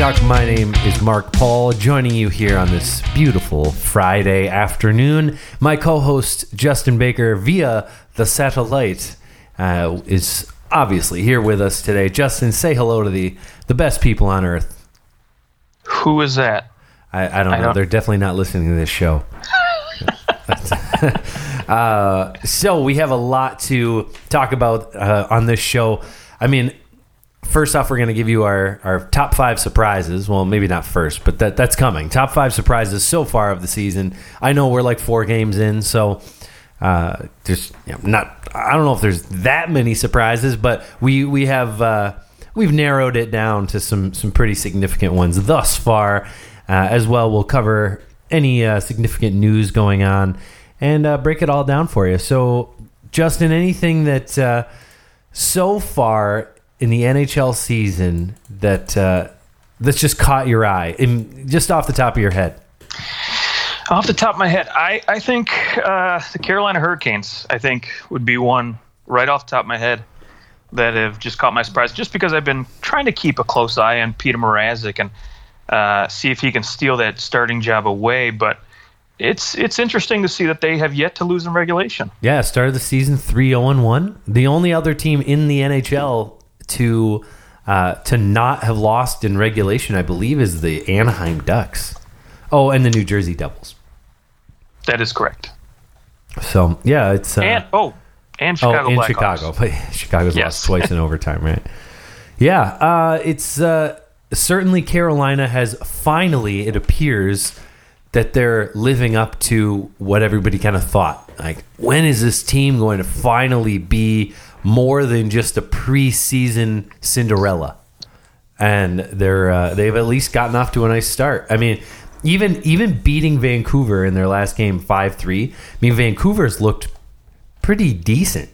My name is Mark Paul, joining you here on this beautiful Friday afternoon. My co host, Justin Baker, via the satellite, uh, is obviously here with us today. Justin, say hello to the, the best people on earth. Who is that? I, I don't I know. don't- They're definitely not listening to this show. uh, so we have a lot to talk about uh, on this show. I mean, first off, we're going to give you our, our top five surprises. Well, maybe not first, but that that's coming. Top five surprises so far of the season. I know we're like four games in, so uh, there's you know, not. I don't know if there's that many surprises, but we we have uh, we've narrowed it down to some some pretty significant ones thus far. Uh, as well, we'll cover any uh, significant news going on and uh, break it all down for you. So, Justin, anything that uh, so far in the NHL season that uh, that's just caught your eye, in, just off the top of your head? Off the top of my head, I, I think uh, the Carolina Hurricanes, I think, would be one right off the top of my head that have just caught my surprise. Just because I've been trying to keep a close eye on Petr Mrazek and uh, see if he can steal that starting job away. But it's it's interesting to see that they have yet to lose in regulation. Yeah, started the season 3 0 1. The only other team in the NHL to uh, to not have lost in regulation, I believe, is the Anaheim Ducks. Oh, and the New Jersey Devils. That is correct. So, yeah, it's. Uh, and oh, and oh, Chicago in Blackhawks. Chicago. But Chicago's Yes. lost twice in overtime, right? Yeah, uh, it's uh, certainly Carolina has finally, it appears, that they're living up to what everybody kind of thought. Like, when is this team going to finally be more than just a preseason Cinderella? And they're uh, they've at least gotten off to a nice start. I mean, even even beating Vancouver in their last game five three. I mean, Vancouver's looked pretty decent.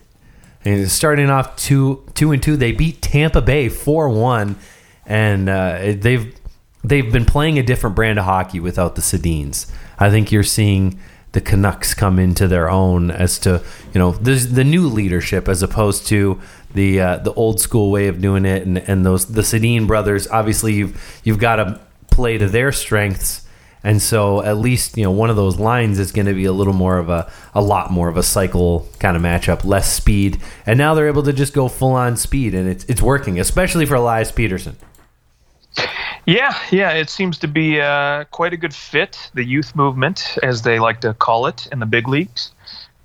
And starting off two two and two, they beat Tampa Bay four one, and uh, they've they've been playing a different brand of hockey without the Sedins. I think you're seeing the Canucks come into their own as to you know the the new leadership as opposed to the uh, the old school way of doing it, and and those the Sedin brothers. Obviously, you've you've got to play to their strengths. And so at least, you know, one of those lines is going to be a little more of a, a lot more of a cycle kind of matchup, less speed. And now they're able to just go full on speed and it's, it's working, especially for Elias Pettersson. Yeah, yeah, it seems to be uh, quite a good fit. The youth movement, as they like to call it in the big leagues,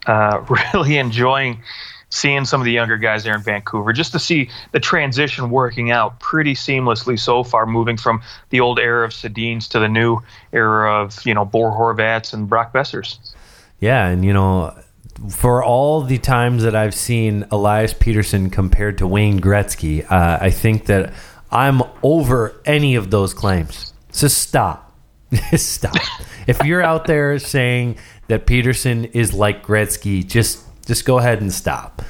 uh, really enjoying seeing some of the younger guys there in Vancouver, just to see the transition working out pretty seamlessly so far, moving from the old era of Sedins to the new era of you know Bo Horvats and Brock Boesers. Yeah. And, you know, for all the times that I've seen Elias Pettersson compared to Wayne Gretzky, uh, I think that I'm over any of those claims. So stop. Stop. if you're out there saying that Pettersson is like Gretzky, just just go ahead and stop.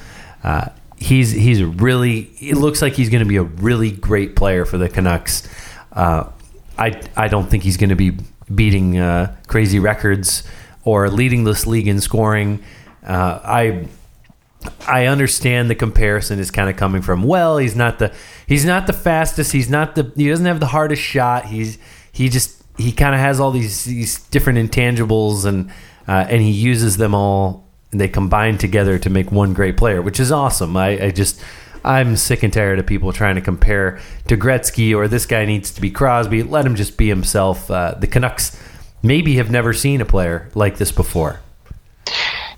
Uh, he's he's really. It looks like he's going to be a really great player for the Canucks. Uh, I I don't think he's going to be beating uh, crazy records or leading this league in scoring. Uh, I I understand the comparison is kind of coming from well, he's not the he's not the fastest, he's not the he doesn't have the hardest shot. He's he just he kind of has all these these different intangibles and uh, and he uses them all and they combine together to make one great player, which is awesome. I, I just I'm sick and tired of people trying to compare to Gretzky or this guy needs to be Crosby. Let him just be himself. Uh, the Canucks maybe have never seen a player like this before.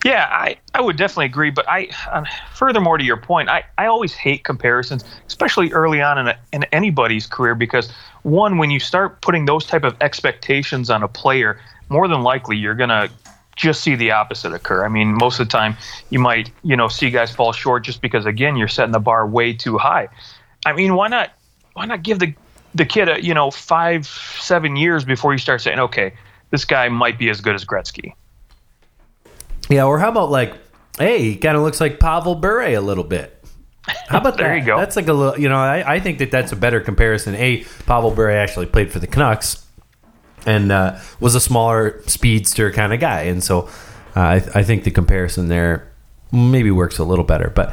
Yeah, I, I would definitely agree. But I, um, furthermore to your point, I, I always hate comparisons, especially early on in, a, in anybody's career, because one, when you start putting those type of expectations on a player, more than likely you're gonna just see the opposite occur. I mean, most of the time you might you know see guys fall short just because again you're setting the bar way too high. I mean, why not why not give the the kid a you know five seven years before you start saying okay this guy might be as good as Gretzky. Yeah, or how about like, hey, he kind of looks like Pavel Bure a little bit. How about There that? you go. That's like a little, you know, I, I think that that's a better comparison. A, Pavel Bure actually played for the Canucks and uh, was a smaller speedster kind of guy, and so uh, I, I think the comparison there maybe works a little better. But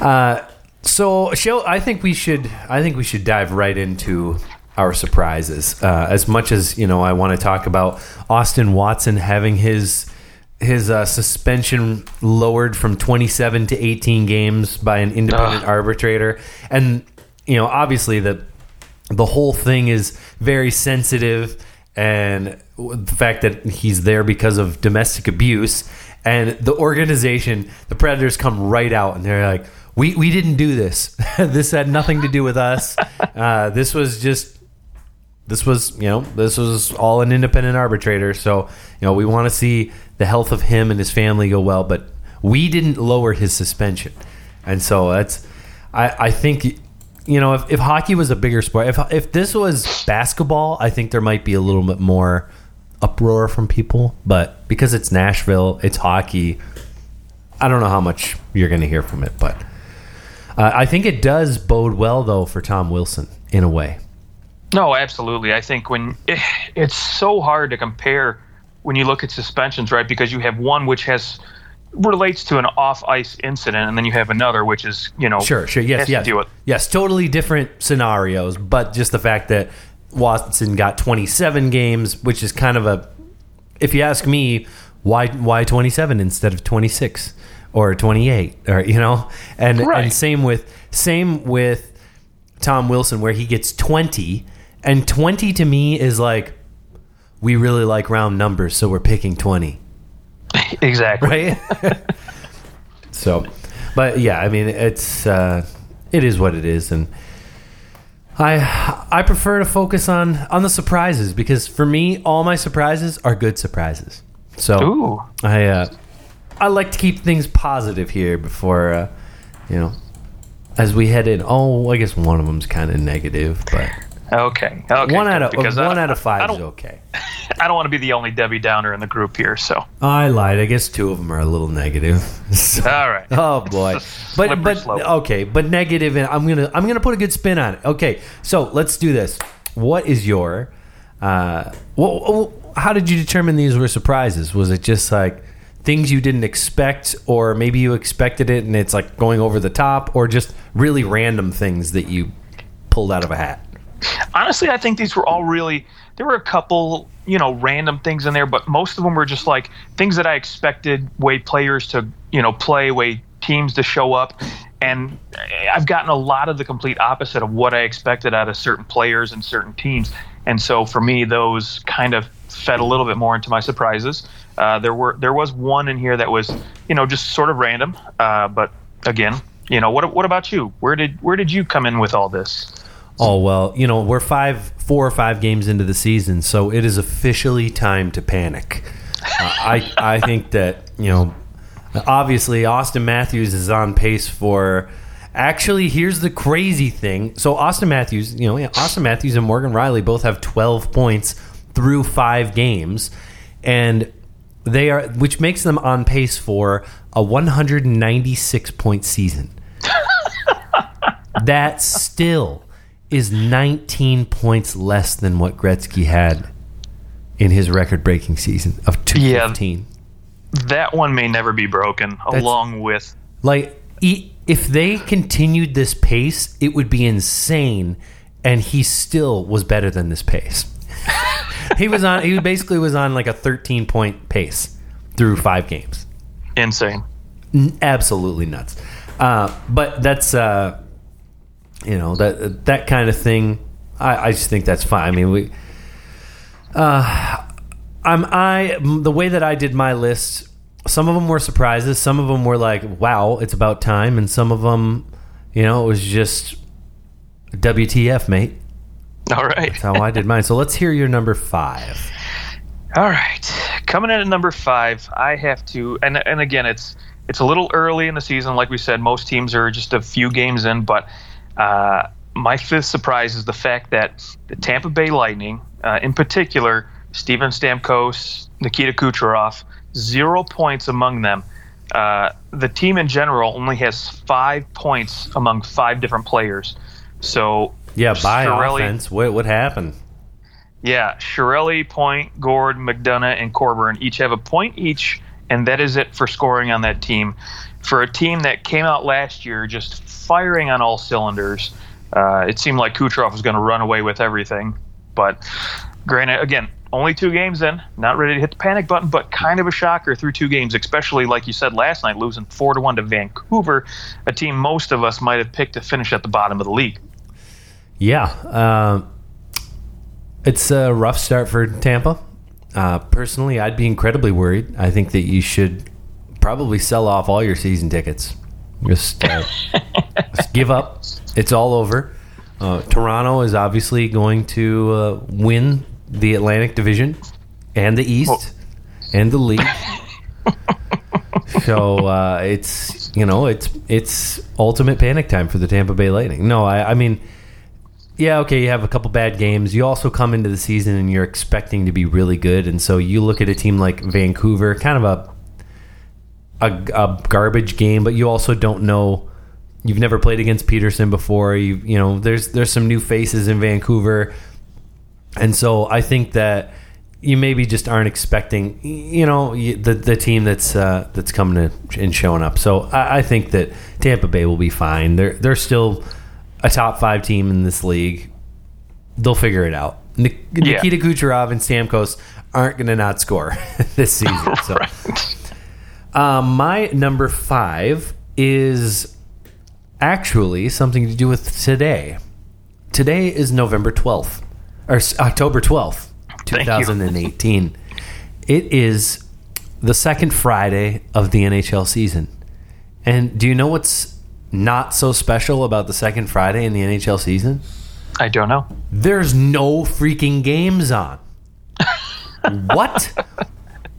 uh, so, show I think we should I think we should dive right into our surprises. Uh, as much as you know, I want to talk about Austin Watson having his his uh, suspension lowered from 27 to 18 games by an independent Ugh. arbitrator, and you know, obviously the the whole thing is very sensitive, and the fact that he's there because of domestic abuse, and the organization, the Predators, come right out and they're like. We, we didn't do this. this had nothing to do with us. Uh, this was just this was you know this was all an independent arbitrator so you know we want to see the health of him and his family go well but we didn't lower his suspension and so that's i i think you know if, if hockey was a bigger sport if if this was basketball i think there might be a little bit more uproar from people but because it's nashville it's hockey i don't know how much you're going to hear from it but uh, i think it does bode well though for tom wilson in a way No, absolutely. I think when it, it's so hard to compare when you look at suspensions, right? Because you have one which has relates to an off ice incident, and then you have another which is you know Sure, sure. Yes, to yes. with Yes, totally different scenarios, but just the fact that Watson got 27 games, which is kind of a if you ask me, why why 27 instead of 26 or 28 or you know? And Right. and same with same with Tom Wilson where he gets 20 and 20 to me is like we really like round numbers, so we're picking 20 exactly. right? so, but yeah, I mean, it's uh, it is what it is, and I I prefer to focus on on the surprises because for me, all my surprises are good surprises. So Ooh, I uh, I like to keep things positive here before uh, you know as we head in. Oh, I guess one of them's kind of negative, but okay. okay one out of because one I, out of five is okay. I don't want to be the only Debbie Downer in the group here. So I lied. I guess two of them are a little negative. So- all right. Oh boy, but but slope. okay, but negative, and I'm gonna I'm gonna put a good spin on it. Okay, so let's do this. What is your, uh, what, how did you determine these were surprises? Was it just like things you didn't expect, or maybe you expected it and it's like going over the top, or just really random things that you pulled out of a hat? Honestly, I think these were all really. There were a couple, you know, random things in there, but most of them were just like things that I expected way players to, you know, play, way teams to show up, and I've gotten a lot of the complete opposite of what I expected out of certain players and certain teams, and so for me, those kind of fed a little bit more into my surprises. Uh, there were there was one in here that was, you know, just sort of random, uh, but again, you know, what what about you? Where did where did you come in with all this? Oh well, you know we're five, four or five games into the season, so it is officially time to panic. Uh, I I think that you know, obviously Auston Matthews is on pace for. Actually, here's the crazy thing. So Auston Matthews, you know, yeah, Auston Matthews and Morgan Rielly both have 12 points through five games, and they are, which makes them on pace for a 196 point season. that still is 19 points less than what Gretzky had in his record-breaking season of 215. that one may never be broken along with Like if they continued this pace, it would be insane and he still was better than this pace. he was on he basically was on like a 13 point pace through 5 games. insane absolutely nuts. Uh, but that's uh, you know that that kind of thing. I, I just think that's fine. I mean, we. Uh, I'm I the way that I did my list. Some of them were surprises. Some of them were like, "Wow, it's about time," and some of them, you know, it was just WTF, mate. all right That's how I did mine. So let's hear your number five. all right coming in at number five i have to and and again it's it's a little early in the season like we said most teams are just a few games in but uh, my fifth surprise is the fact that the tampa bay lightning uh, in particular steven stamkos nikita kucherov zero points among them uh, the team in general only has five points among five different players so Yeah, by Cirelli- offense. What what happened? Yeah, Cirelli, Point, Gourde, McDonagh, and Coburn each have a point each, and that is it for scoring on that team. For a team that came out last year just firing on all cylinders, Uh, it seemed like Kucherov was going to run away with everything, but granted, again, only two games in, not ready to hit the panic button, but kind of a shocker through two games, especially like you said last night, losing four to one to Vancouver, a team most of us might have picked to finish at the bottom of the league. Yeah, uh, it's a rough start for Tampa. Uh, personally, I'd be incredibly worried. I think that you should probably sell off all your season tickets. Just, uh, just give up. It's all over. Uh, Toronto is obviously going to uh, win the Atlantic Division and the East and the league. so uh, it's you know it's it's ultimate panic time for the Tampa Bay Lightning. No, I, I mean, yeah, okay, you have a couple bad games. You also come into the season and you're expecting to be really good, and so you look at a team like Vancouver, kind of a a, a garbage game, but you also don't know. You've never played against Pettersson before. You you know there's there's some new faces in Vancouver, and so I think that you maybe just aren't expecting you know the the team that's uh, that's coming and showing up. So I, I think that Tampa Bay will be fine. They're they're still a top five team in this league. They'll figure it out. Nik- Yeah. Nikita Kucherov and Stamkos aren't going to not score this season. So. Right. Um, my number five is actually something to do with today. Today is November 12th, or October 12th, 2018. it is the second Friday of the NHL season. And do you know what's not so special about the second Friday in the NHL season? I don't know. There's no freaking games on. what?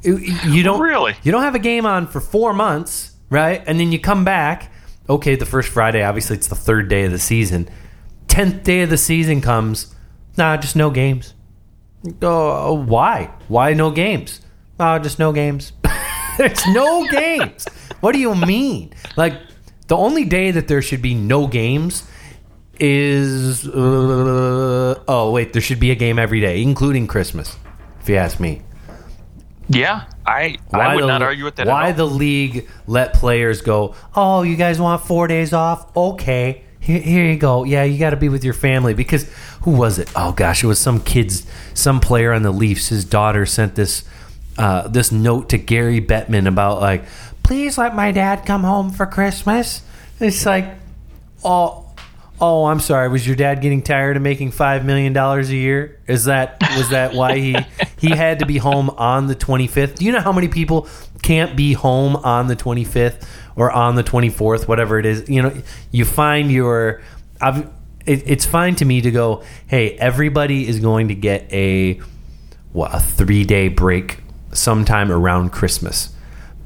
You- don't Really? You don't have a game on for four months, right? And then you come back. Okay, the first Friday, obviously, it's the third day of the season. Tenth day of the season comes. Nah, just no games. Oh, oh why? Why no games? Oh, just no games. There's no games. What do you mean? Like the only day that there should be no games is uh, oh wait, there should be a game every day, including Christmas. If you ask me, Yeah, I I would the- not argue with that. Why at all. the league let players go? Oh, you guys want four days off? Okay, here, here you go. Yeah, you got to be with your family because who was it? Oh gosh, it was some kids, some player on the Leafs. His daughter sent this uh, this note to Gary Bettman about like, please let my dad come home for Christmas. It's like, oh. Oh, I'm sorry. Was your dad getting tired of making five million dollars a year? Is that was that why he he had to be home on the 25th? Do you know how many people can't be home on the 25th or on the 24th, whatever it is? You know, you find your. I've, it, it's fine to me to go. Hey, everybody is going to get a what a three day break sometime around Christmas,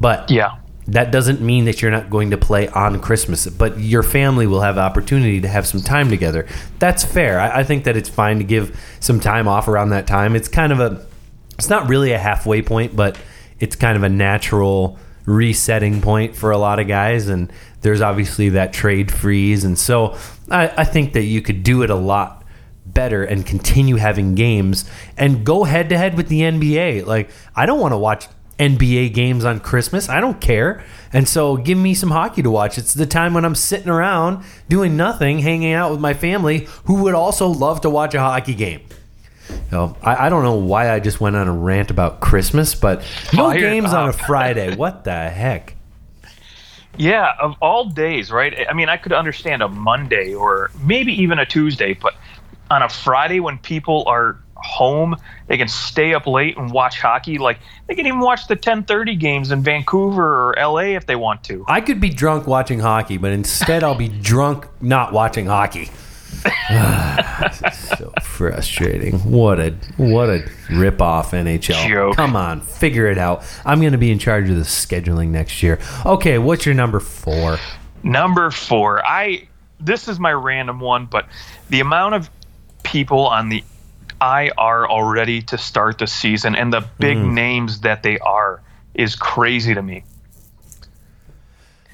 but Yeah, that doesn't mean that you're not going to play on Christmas, but your family will have opportunity to have some time together. That's fair. I, I think that it's fine to give some time off around that time. It's kind of a, it's not really a halfway point, but it's kind of a natural resetting point for a lot of guys. And there's obviously that trade freeze. And so I, I think that you could do it a lot better and continue having games and go head to head with the NBA. Like, I don't want to watch NBA games on Christmas. I don't care. And so give me some hockey to watch. It's the time when I'm sitting around doing nothing, hanging out with my family who would also love to watch a hockey game. So I, I don't know why I just went on a rant about Christmas, but oh, no Fired games on a. Friday. What the heck? yeah. Of all days, right? I mean, I could understand a Monday or maybe even a Tuesday, but on a Friday when people are home, they can stay up late and watch hockey. Like they can even watch the 10:30 games in Vancouver or LA if they want to. I could be drunk watching hockey, but instead I'll be drunk not watching hockey. This is so frustrating. What a what a rip off NHL. Joke. Come on, figure it out. I'm going to be in charge of the scheduling next year. Okay, what's your number 4? Number four, I this is my random one, but the amount of people on the IR already to start the season and the big hmm. names that they are is crazy to me.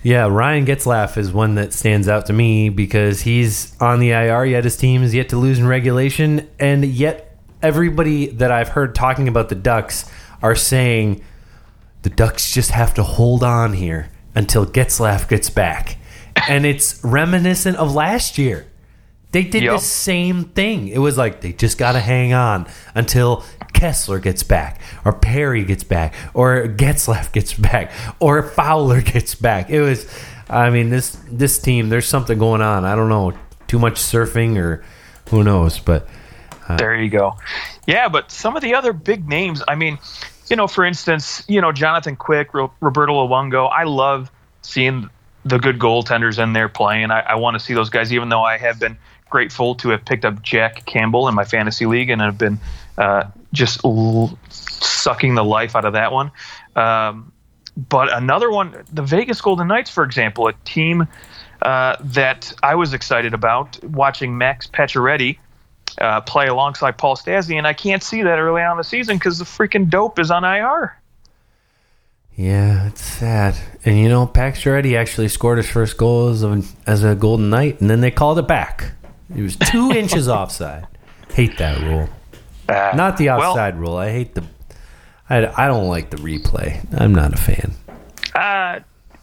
Yeah, Ryan Getzlaf is one that stands out to me because he's on the IR, yet his team is yet to lose in regulation, and yet everybody that I've heard talking about the Ducks are saying the Ducks just have to hold on here until Getzlaf gets back. And it's reminiscent of last year. They did Yep. the same thing. It was like they just got to hang on until Kesler gets back, or Perry gets back, or Getzlaf gets back, or Fowler gets back. It was, I mean, this this team. There's something going on. I don't know, too much surfing or who knows, but uh, There you go. Yeah, but some of the other big names, I mean, you know, for instance, you know, Jonathan Quick, Ro- Roberto Luongo, I love seeing the good goaltenders in there playing. I, I want to see those guys, even though I have been grateful to have picked up Jack Campbell in my fantasy league and have been uh, just l- sucking the life out of that one. Um, but another one, the Vegas Golden Knights, for example, a team uh, that I was excited about watching Max Pacioretty uh, play alongside Paul Stastny, and I can't see that early on in the season because the freaking dope is on IR. yeah, it's sad. And you know, Pacioretty actually scored his first goal as a, as a Golden Knight, and then they called it back. He was two inches offside. Hate that rule. Uh, Not the well, rule. I hate the. I, I don't like the replay. I'm not a fan. Uh,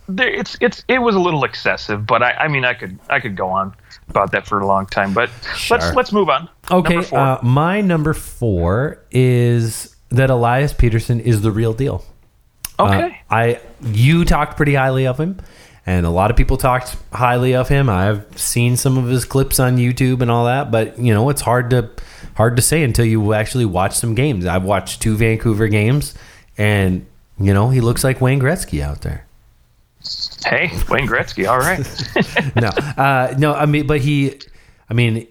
there, it's it's it was a little excessive, but I, I mean I could I could go on about that for a long time. But Sure. let's let's move on. Okay, Number four. uh, my number four is that Elias Pettersson is the real deal. Uh, okay. I you talked pretty highly of him, and a lot of people talked highly of him. I've seen some of his clips on YouTube and all that, but you know it's hard to hard to say until you actually watch some games. I've watched two Vancouver games, and you know he looks like Wayne Gretzky out there. hey, Wayne Gretzky. All right. no, uh, no. I mean, but he, I mean,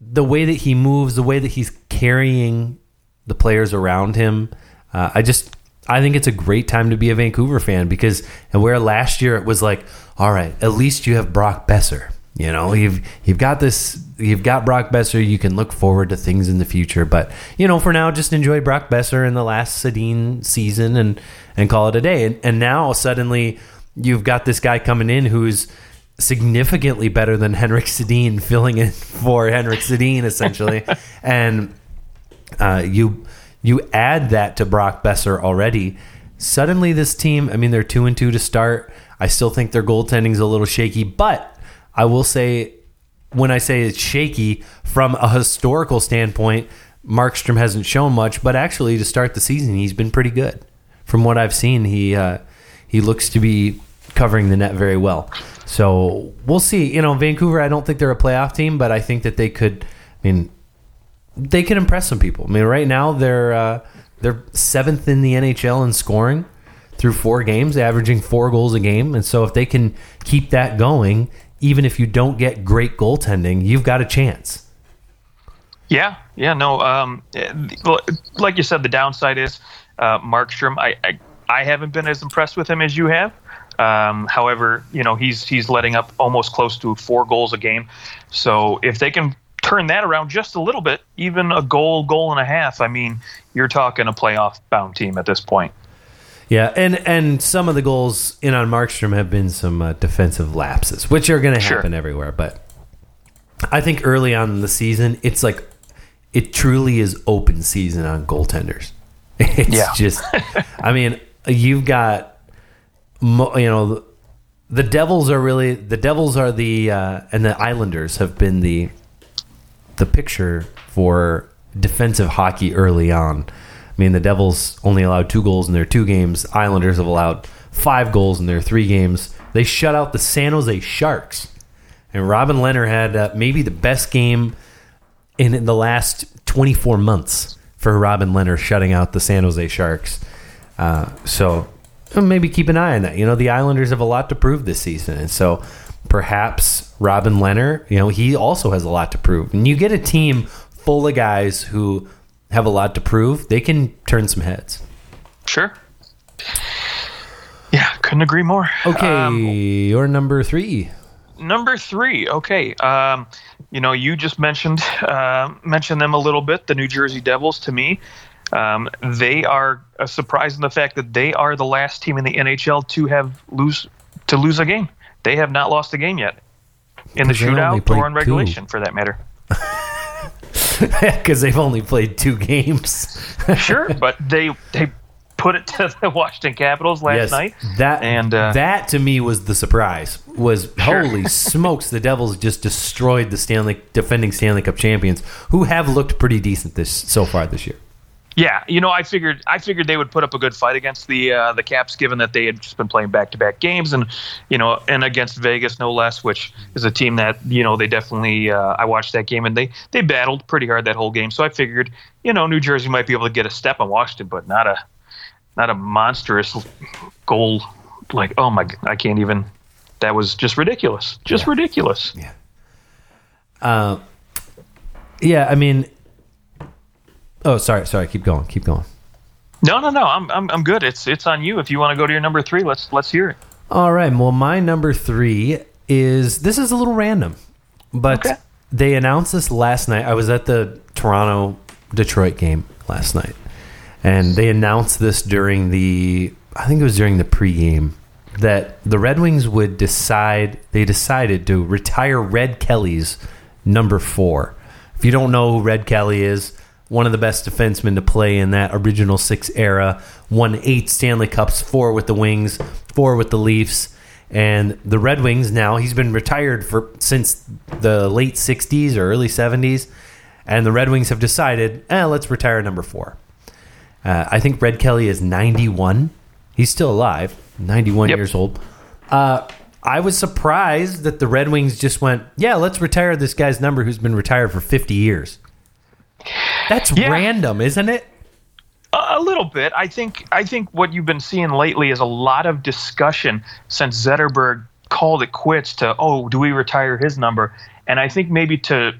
the way that he moves, the way that he's carrying the players around him, uh, I just, I think it's a great time to be a Vancouver fan because, and where last year it was like, all right, at least you have Brock Boeser. You know, you've you've got this, you've got Brock Boeser. You can look forward to things in the future, but you know, for now, just enjoy Brock Boeser in the last Sedin season and and call it a day. And, and now suddenly you've got this guy coming in who's significantly better than Henrik Sedin, filling in for Henrik Sedin essentially, and uh, you you add that to Brock Boeser already. Suddenly, this team. I mean, they're two and two to start. I still think their goaltending's a little shaky, but I will say, when I say it's shaky from a historical standpoint, Markstrom hasn't shown much. But actually, to start the season, he's been pretty good. From what I've seen, he uh, he looks to be covering the net very well. So we'll see. You know, Vancouver. I don't think they're a playoff team, but I think that they could. I mean, they can impress some people. I mean, right now they're uh, they're seventh in the NHL in scoring through four games, averaging four goals a game. And so if they can keep that going, even if you don't get great goaltending, you've got a chance. Yeah, yeah, no. Um, like you said, the downside is uh, Markstrom. I, I I haven't been as impressed with him as you have. Um, however, you know he's he's letting up almost close to four goals a game. So if they can turn that around just a little bit, even a goal, goal and a half, I mean, you're talking a playoff bound team at this point. Yeah, and and some of the goals in on Markstrom have been some uh, defensive lapses, which are going to Sure. happen everywhere. But I think early on in the season, it's like it truly is open season on goaltenders. It's Yeah. just, I mean, you've got, you know, the Devils are really the Devils are the uh, and the Islanders have been the the picture for defensive hockey early on. I mean, the Devils only allowed two goals in their two games. Islanders have allowed five goals in their three games. They shut out the San Jose Sharks, and Robin Lehner had uh, maybe the best game in the last 24 months for Robin Lehner shutting out the San Jose Sharks. Uh, so maybe keep an eye on that. You know, the Islanders have a lot to prove this season, and so perhaps Robin Lehner, you know, he also has a lot to prove. And you get a team full of guys who have a lot to prove, they can turn some heads. Sure. Yeah, couldn't agree more. Okay, Um, your number three. Number three. Okay. Um, you know, you just mentioned uh, mentioned them a little bit. The New Jersey Devils. To me, um, they are a surprise in the fact that they are the last team in the NHL to have lose to lose a game. They have not lost a game yet in the Because they only shootout or in two. regulation, for that matter. Because they've only played two games. Sure, but they they put it to the Washington Capitals last yes, night. that and uh, that to me was the surprise. Was holy smokes, the Devils just destroyed the Stanley defending Stanley Cup champions, who have looked pretty decent this so far this year. Yeah, you know, I figured I figured they would put up a good fight against the uh, the Caps, given that they had just been playing back to back games, and you know, and against Vegas no less, which is a team that you know they definitely. Uh, I watched that game and they they battled pretty hard that whole game, so I figured you know New Jersey might be able to get a step on Washington, but not a not a monstrous goal like oh my I can't even. That was just ridiculous, just Yeah. ridiculous. Yeah. Uh, yeah, I mean, oh, sorry, sorry. Keep going, keep going. No, no, no. I'm I'm I'm good. It's it's on you. If you want to go to your number three, let's let's hear it. All right. Well, my number three is this is a little random, but Okay. they announced this last night. I was at the Toronto Detroit game last night, and they announced this during the I think it was during the pregame that the Red Wings would decide they decided to retire Red Kelly's number four. If you don't know who Red Kelly is, one of the best defensemen to play in that original six era, won eight Stanley Cups, four with the Wings, four with the Leafs. And the Red Wings now, he's been retired for since the late 60s or early 70s. And the Red Wings have decided, eh, let's retire number four. Uh, I think Red Kelly is 91. He's still alive, 91 Yep. years old. Uh, I was surprised that the Red Wings just went, yeah, let's retire this guy's number who's been retired for 50 years. That's Yeah. random, isn't it? A little bit. I think. I think what you've been seeing lately is a lot of discussion since Zetterberg called it quits. To oh, do we retire his number? And I think maybe to,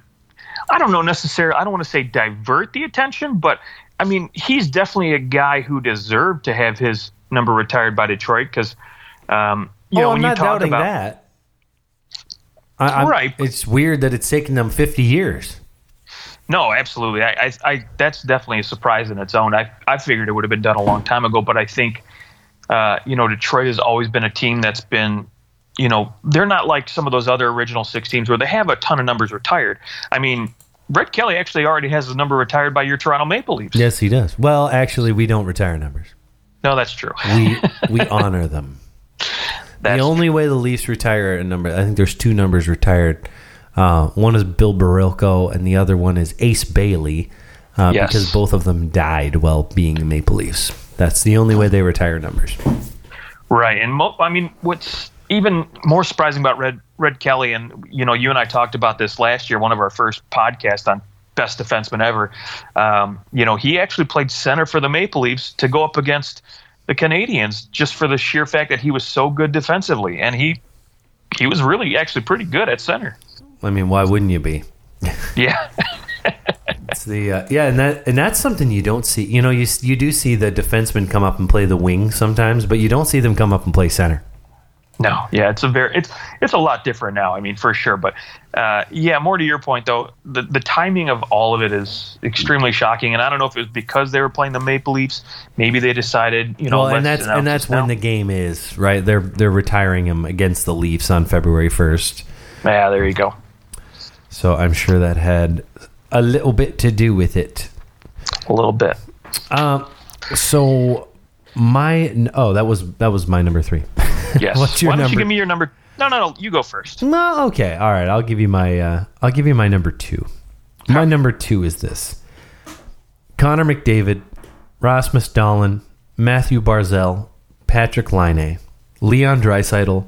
I don't know necessarily. I don't want to say divert the attention, but I mean he's definitely a guy who deserved to have his number retired by Detroit because, um, you oh, know, I'm when not you talk doubting about that. I, Right. It's weird that it's taken them 50 years. No, absolutely. I, I, I, that's definitely a surprise in its own. I, I figured it would have been done a long time ago, but I think, uh, you know, Detroit has always been a team that's been, you know, they're not like some of those other original six teams where they have a ton of numbers retired. I mean, Red Kelly actually already has his number retired by your Toronto Maple Leafs. Yes, he does. Well, actually, we don't retire numbers. No, that's true. We we honor them. That's the only way the Leafs retire a number, I think there's two numbers retired. Uh, one is Bill Barilko, and the other one is Ace Bailey, uh, Yes. because both of them died while being Maple Leafs. That's the only way they retire numbers. Right, and mo- I mean, what's even more surprising about Red Red Kelly, and you know, you and I talked about this last year, one of our first podcasts on best defenseman ever. Um, you know, he actually played center for the Maple Leafs to go up against the Canadiens, just for the sheer fact that he was so good defensively, and he he was really actually pretty good at center. I mean, why wouldn't you be? Yeah, It's the uh, yeah, and that and that's something you don't see. You know, you you do see the defensemen come up and play the wing sometimes, but you don't see them come up and play center. No, yeah, it's a very it's it's a lot different now. I mean, for sure, but uh, yeah, more to your point though, the the timing of all of it is extremely shocking, and I don't know if it was because they were playing the Maple Leafs. Maybe they decided, you know, well, and that's and that's when now. the game is right. They're they're retiring him against the Leafs on February first. yeah, there you go. So I'm sure that had a little bit to do with it. A little bit. Um, so my oh that was that was my number three. Yes. What's your Why don't number? you give me your number? No, no, no. You go first. No, okay, all right. I'll give you my uh, I'll give you my number two. My number two is this: Connor McDavid, Rasmus Dahlin, Mathew Barzal, Patrik Laine, Leon Draisaitl,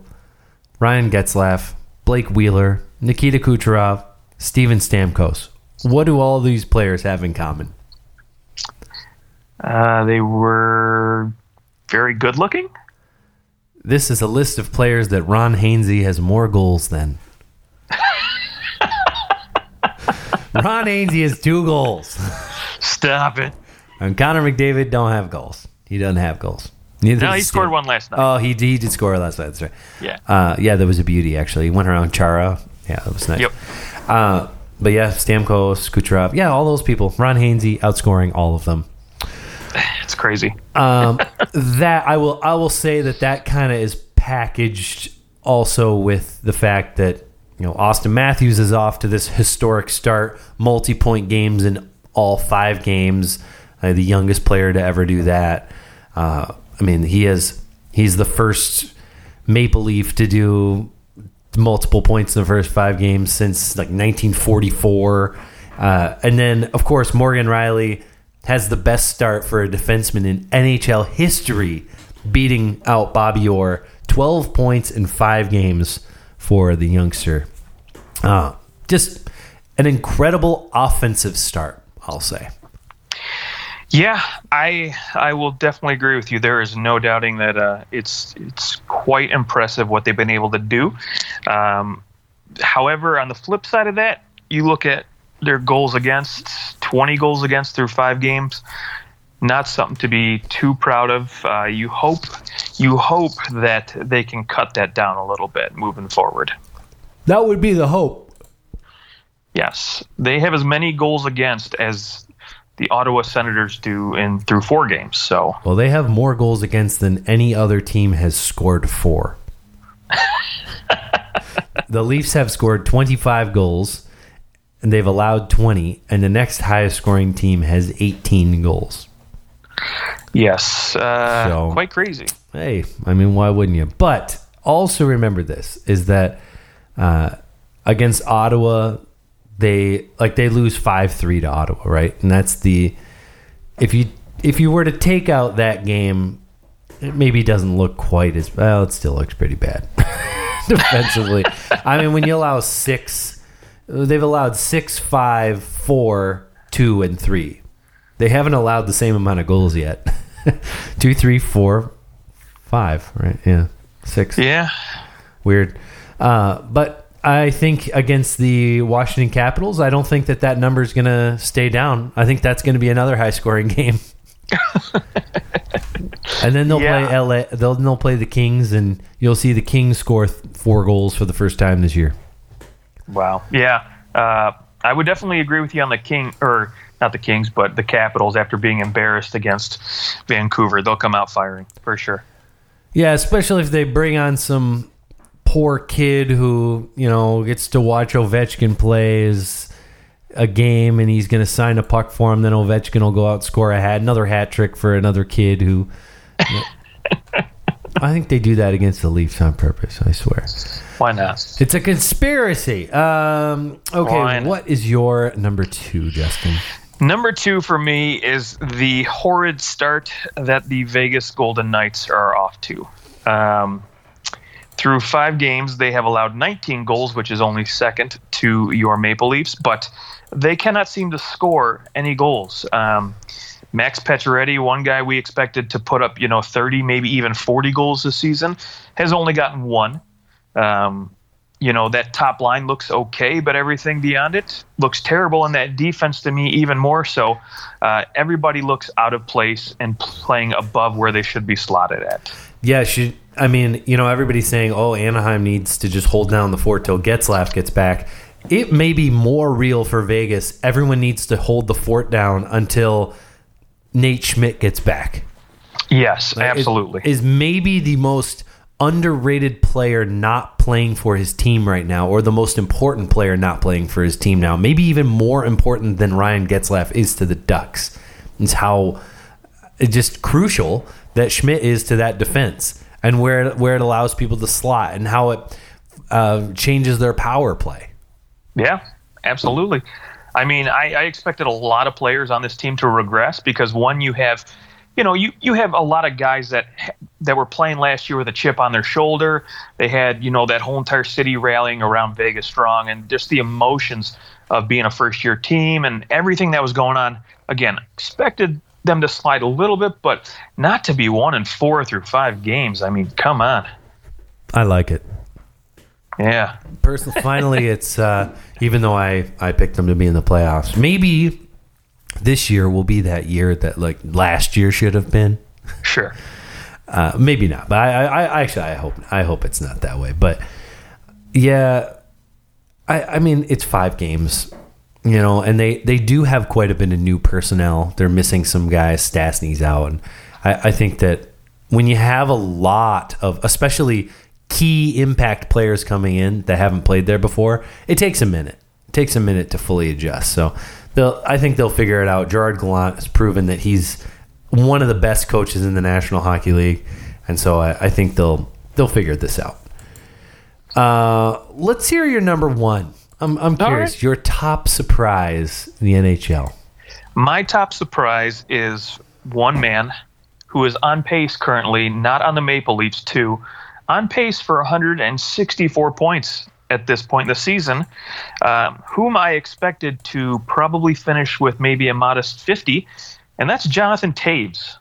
Ryan Getzlaf, Blake Wheeler, Nikita Kucherov, Steven Stamkos. What do all these players have in common? Uh, they were very good looking. This is a list of players that Ron Hainsey has more goals than. Ron Hainsey has two goals. Stop it. And Connor McDavid don't have goals. He doesn't have goals. Neither No, he scored Stam- one last night. Oh, he, he did score last night. That's right. Yeah. Uh, yeah, that was a beauty, actually. He went around Chara. Yeah, that was nice. Yep. Uh, but yeah, Stamkos, Kucherov. Yeah, all those people. Ron Hainsey outscoring all of them. It's crazy. Um, that I will I will say that that kind of is packaged also with the fact that you know Auston Matthews is off to this historic start, multi-point games in all five games, uh, the youngest player to ever do that. Uh, I mean, he has he's the first Maple Leaf to do multiple points in the first five games since like 1944. Uh, and then, of course, Morgan Rielly has the best start for a defenseman in NHL history, beating out Bobby Orr. 12 points in five games for the youngster. Uh, just an incredible offensive start, I'll say. Yeah, I I will definitely agree with you. There is no doubting that uh, it's it's quite impressive what they've been able to do. Um, however, on the flip side of that, you look at their goals against, 20 goals against through five games. Not something to be too proud of. Uh, you hope you hope that they can cut that down a little bit moving forward. That would be the hope. Yes, they have as many goals against as the Ottawa Senators do in through four games. So well, they have more goals against than any other team has scored for. the Leafs have scored 25 goals and they've allowed 20 and the next highest scoring team has 18 goals. Yes, uh, so, quite crazy. Hey, I mean, why wouldn't you? But also remember this is that uh, against Ottawa, they like they lose five three to Ottawa, right? And that's the if you if you were to take out that game, it maybe doesn't look quite as well. It still looks pretty bad defensively. I mean, when you allow six, they've allowed six, five, four, two, and three. They haven't allowed the same amount of goals yet. two, three, four, five. Right? Yeah, six. Yeah. Weird. Uh, but I think against the Washington Capitals, I don't think that that number is going to stay down. I think that's going to be another high scoring game. and then they'll yeah. play LA. They'll they'll play the Kings, and you'll see the Kings score th- four goals for the first time this year. Wow. Yeah. Uh, I would definitely agree with you on the King, or not the Kings, but the Capitals. After being embarrassed against Vancouver, they'll come out firing for sure. Yeah, especially if they bring on some poor kid who you know gets to watch Ovechkin plays a game and he's going to sign a puck for him. Then Ovechkin will go out score a hat, another hat trick for another kid who. You know, I think they do that against the Leafs on purpose. I swear. Why not? It's a conspiracy. Um, okay, what is your number two, Justin? Number two for me is the horrid start that the Vegas Golden Knights are off to. Um, through five games, they have allowed 19 goals, which is only second to your Maple Leafs, but they cannot seem to score any goals. Um, Max Pacioretty, one guy we expected to put up, you know, 30, maybe even 40 goals this season, has only gotten one. Um, you know, that top line looks okay, but everything beyond it looks terrible. And that defense, to me, even more so. Uh, everybody looks out of place and playing above where they should be slotted at. Yeah, she, I mean, you know, everybody's saying, "Oh, Anaheim needs to just hold down the fort till Getzlaf gets back." It may be more real for Vegas. Everyone needs to hold the fort down until Nate Schmidt gets back. Yes, absolutely. Is maybe the most underrated player not playing for his team right now, or the most important player not playing for his team now. Maybe even more important than Ryan Getzlaf is to the Ducks. It's how just crucial that Schmidt is to that defense and where where it allows people to slot and how it uh, changes their power play. Yeah, absolutely. I mean, I, I, expected a lot of players on this team to regress because one, you have, you know, you, you have a lot of guys that that were playing last year with a chip on their shoulder. They had, you know, that whole entire city rallying around Vegas strong, and just the emotions of being a first year team and everything that was going on. Again, expected them to slide a little bit, but not to be one and four through five games. I mean, come on. I like it. Yeah. Personally, finally, it's uh, even though I I picked them to be in the playoffs. Maybe this year will be that year that like last year should have been. Sure. Uh, maybe not, but I, I, I actually I hope I hope it's not that way. But yeah, I I mean it's five games you know, and they they do have quite a bit of new personnel. They're missing some guys. Stastny's out, and I, I think that when you have a lot of, especially key impact players coming in that haven't played there before, it takes a minute. It takes a minute to fully adjust. So they'll, I think they'll figure it out. Gerard Gallant has proven that he's one of the best coaches in the National Hockey League, and so I, I think they'll they'll figure this out. Uh, let's hear your number one. I'm, I'm curious. right. Your top surprise in the NHL. My top surprise is one man who is on pace currently, not on the Maple Leafs, too, on pace for 164 points at this point in the season, um, whom I expected to probably finish with maybe a modest 50, and that's Jonathan Toews.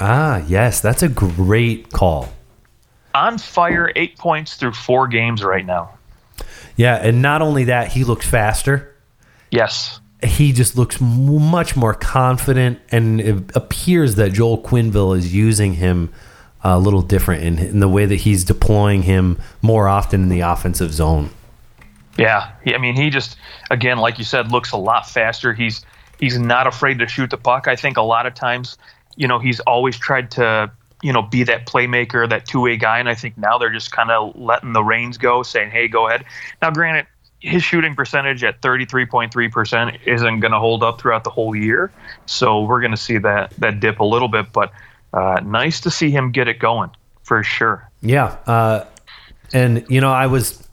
Ah, yes, that's a great call. On fire, eight points through four games right now. Yeah, and not only that, he looks faster. Yes. He just looks m- much more confident, and it appears that Joel Quenneville is using him a little different in, in the way that he's deploying him more often in the offensive zone. Yeah, he, I mean, he just again, like you said, looks a lot faster. He's he's not afraid to shoot the puck. I think a lot of times, you know, he's always tried to you know be that playmaker, that two way guy, and I think now they're just kind of letting the reins go, saying, "Hey, go ahead." Now, granted, his shooting percentage at thirty three point three percent isn't going to hold up throughout the whole year, so we're going to see that that dip a little bit. But uh, nice to see him get it going for sure. Yeah, uh, and you know, I was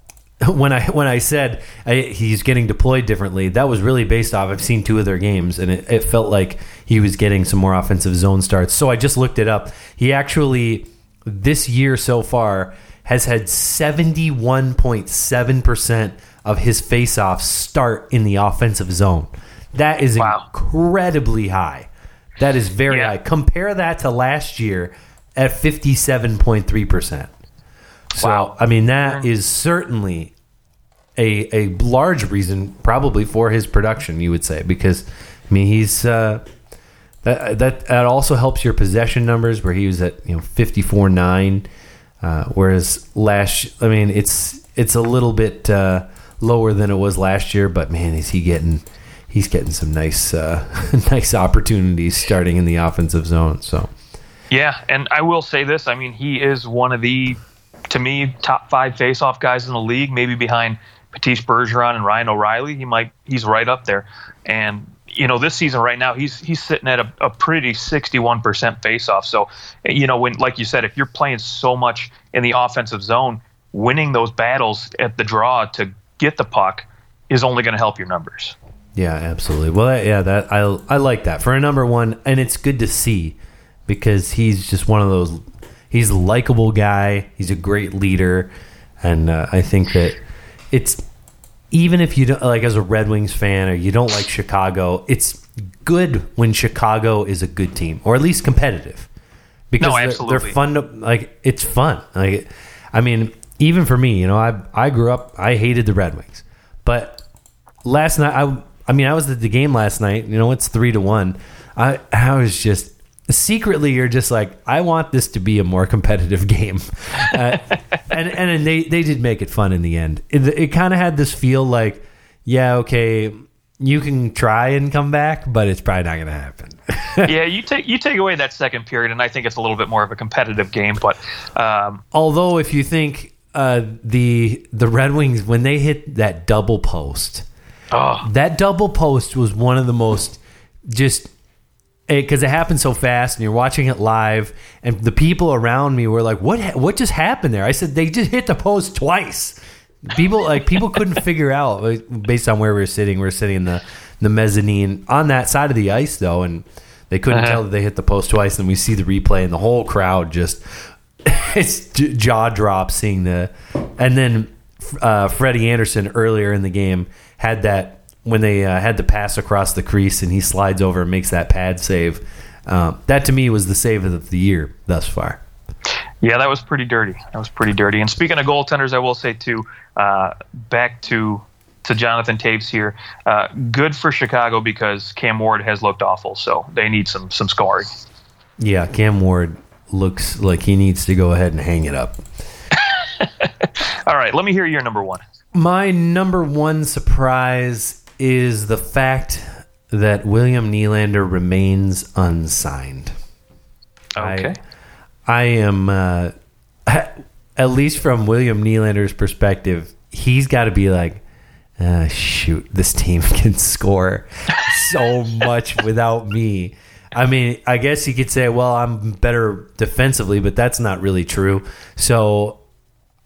when I when I said I, he's getting deployed differently. That was really based off. I've seen two of their games, and it, it felt like he was getting some more offensive zone starts. So I just looked it up. He actually this year so far has had seventy one point seven percent of his faceoffs start in the offensive zone. That is Wow. incredibly high. That is very Yeah. high. Compare that to last year at 57.3%. So, Wow. I mean, that mm-hmm. is certainly a, a large reason, probably, for his production, you would say, because, I mean, he's. Uh, that, that that also helps your possession numbers, where he was at you know fifty four nine, uh, whereas last I mean it's it's a little bit uh, lower than it was last year, but man, is he getting he's getting some nice uh, nice opportunities starting in the offensive zone. So Yeah, and I will say this. I mean, he is one of the, to me, top five face-off guys in the league. Maybe behind Patrice Bergeron and Ryan O'Reilly. He might. He's right up there. And you know, this season right now, he's he's sitting at a, a pretty 61% face-off. So, you know, when like you said, if you're playing so much in the offensive zone, winning those battles at the draw to get the puck is only going to help your numbers. Yeah, absolutely. Well, yeah, that I I like that for a number one, and it's good to see because he's just one of those. He's a likable guy. He's a great leader, and uh, I think that it's even if you don't like as a Red Wings fan or you don't like Chicago, it's good when Chicago is a good team or at least competitive because No, they're- they're fun to like. It's fun. Like, I mean, even for me, you know, I I grew up. I hated the Red Wings, but last night I I mean I was at the game last night. You know, it's three to one. I I was just secretly you're just like I want this to be a more competitive game, uh, and and they they did make it fun in the end. It, it kind of had this feel like yeah okay you can try and come back, but it's probably not going to happen. yeah, you take you take away that second period, and I think it's a little bit more of a competitive game. But um, Although if you think uh, the the Red Wings when they hit that double post. oh, That double post was one of the most just because it, happened so fast, and you're watching it live, and the people around me were like, "What? What just happened there?" I said, "They just hit the post twice." People like people couldn't figure out like, based on where we were sitting. We are sitting in the the mezzanine on that side of the ice though, and they couldn't Uh-huh. tell that they hit the post twice. And we see the replay, and the whole crowd just it's j- jaw drop seeing the and then uh, Freddie Andersen earlier in the game had that when they uh, had to pass across the crease and he slides over and makes that pad save. Um, that to me was the save of the year thus far. Yeah, that was pretty dirty. That was pretty dirty. And speaking of goaltenders, I will say too, uh, back to to Jonathan Toews here. Uh, good for Chicago because Cam Ward has looked awful, so they need some some scoring. Yeah, Cam Ward looks like he needs to go ahead and hang it up. All right, let me hear your number one. My number one surprise is the fact that William Nylander remains unsigned. Okay. I, I am, uh, at least from William Nylander's perspective, he's got to be like, uh, shoot, this team can score so much without me. I mean, I guess you could say, well, I'm better defensively, but that's not really true. So,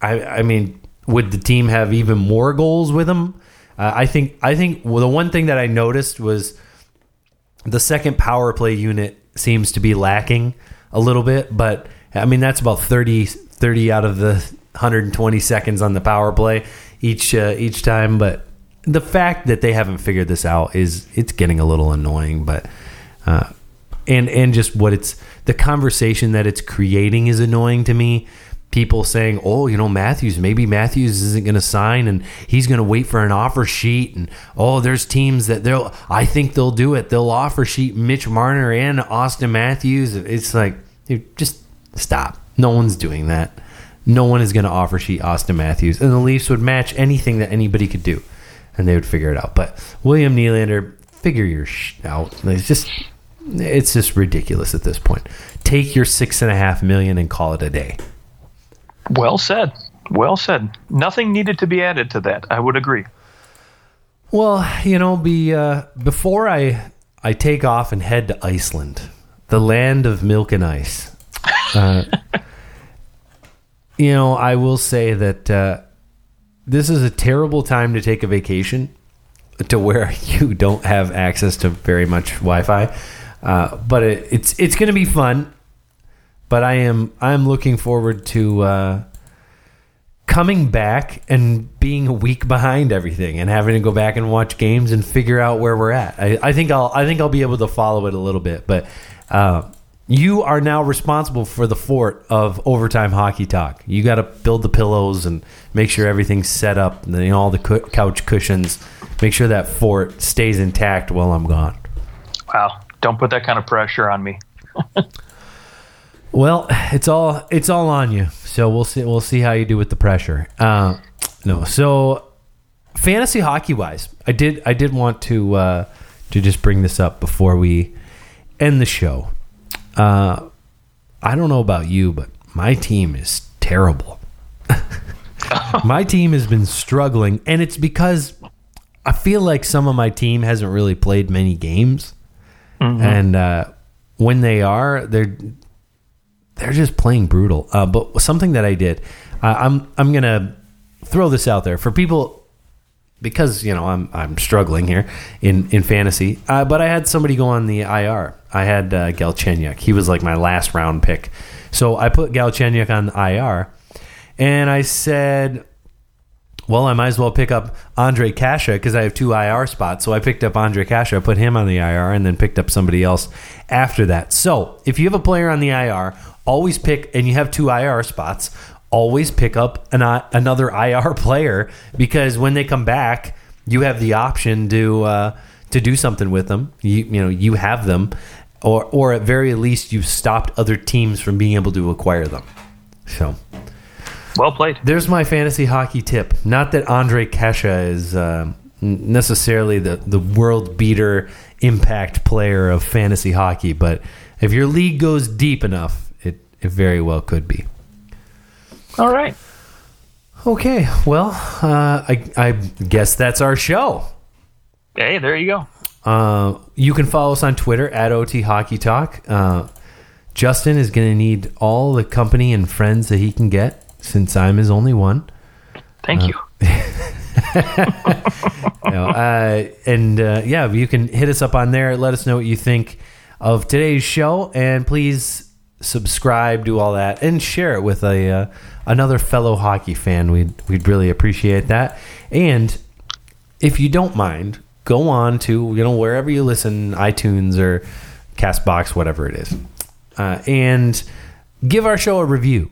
I, I mean, would the team have even more goals with him? Uh, I think. I think well, the one thing that I noticed was the second power play unit seems to be lacking a little bit, but I mean that's about 30, 30 out of the 120 seconds on the power play each uh, each time. But the fact that they haven't figured this out is it's getting a little annoying. But uh, and and just what it's the conversation that it's creating is annoying to me. People saying, "Oh, you know, Matthews, maybe Matthews isn't going to sign, and he's going to wait for an offer sheet." And oh, there's teams that they'll, I think they'll do it. They'll offer sheet Mitch Marner and Auston Matthews. It's like, dude, just stop. No one's doing that. No one is going to offer sheet Auston Matthews, and the Leafs would match anything that anybody could do, and they would figure it out. But William Nylander, figure your sh- out. It's just, it's just ridiculous at this point. Take your six and a half million and call it a day. Well said. Well said. Nothing needed to be added to that. I would agree. Well, you know, be uh, before I I take off and head to Iceland, the land of milk and ice. Uh, you know, I will say that uh, this is a terrible time to take a vacation, to where you don't have access to very much Wi-Fi. Uh, but it, it's it's going to be fun. But I am I'm looking forward to uh, coming back and being a week behind everything and having to go back and watch games and figure out where we're at. I, I think I'll I think I'll be able to follow it a little bit. But uh, you are now responsible for the fort of overtime hockey talk. You got to build the pillows and make sure everything's set up, and you know, all the cu- couch cushions. Make sure that fort stays intact while I'm gone. Wow. Don't put that kind of pressure on me. Well, it's all it's all on you. So we'll see we'll see how you do with the pressure. Uh, no, so fantasy hockey wise, I did I did want to uh, to just bring this up before we end the show. Uh, I don't know about you, but my team is terrible. my team has been struggling, and it's because I feel like some of my team hasn't really played many games, and uh, when they are, they're they're just playing brutal. Uh, but something that I did, uh, I'm I'm gonna throw this out there for people because you know I'm I'm struggling here in in fantasy. Uh, but I had somebody go on the IR. I had uh, Galchenyuk. He was like my last round pick, so I put Galchenyuk on the IR, and I said. Well, I might as well pick up Ondrej Kase because I have two IR spots. So I picked up Ondrej Kase, put him on the IR, and then picked up somebody else after that. So if you have a player on the IR, always pick, and you have two IR spots, always pick up an, another IR player because when they come back, you have the option to uh, to do something with them. You you know you have them, or or at very least you've stopped other teams from being able to acquire them. So Well played. there's my fantasy hockey tip. Not that Ondrej Kase is uh, necessarily the, the world beater impact player of fantasy hockey, but if your league goes deep enough, it, it very well could be. All right. Okay, well, uh, I, I guess that's our show. Hey, there you go. Uh, you can follow us on Twitter at OT Hockey Talk. Uh, Justin is going to need all the company and friends that he can get since I'm his only one. Thank you. You know, uh, and uh, yeah, you can hit us up on there. Let us know what you think of today's show, and please subscribe, do all that, and share it with a uh, another fellow hockey fan. We'd we'd really appreciate that. And if you don't mind, go on to you know wherever you listen, iTunes or Castbox, whatever it is, uh, and give our show a review.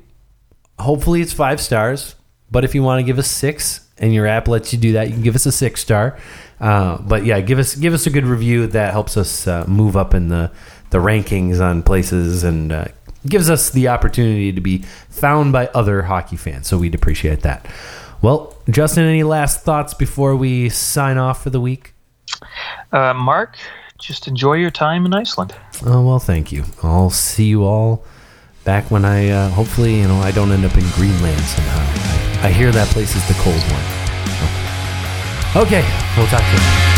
Hopefully, it's five stars. But if you want to give us six, and your app lets you do that, you can give us a six star. Uh, but yeah, give us give us a good review. That helps us uh, move up in the the rankings on places and uh, gives us the opportunity to be found by other hockey fans. So we'd appreciate that. Well, Justin, any last thoughts before we sign off for the week? Uh, Mark, just enjoy your time in Iceland. Oh well, thank you. I'll see you all back when I uh, hopefully you know I don't end up in Greenland somehow. I, I hear that place is the cold one. So- Okay, we'll talk to you.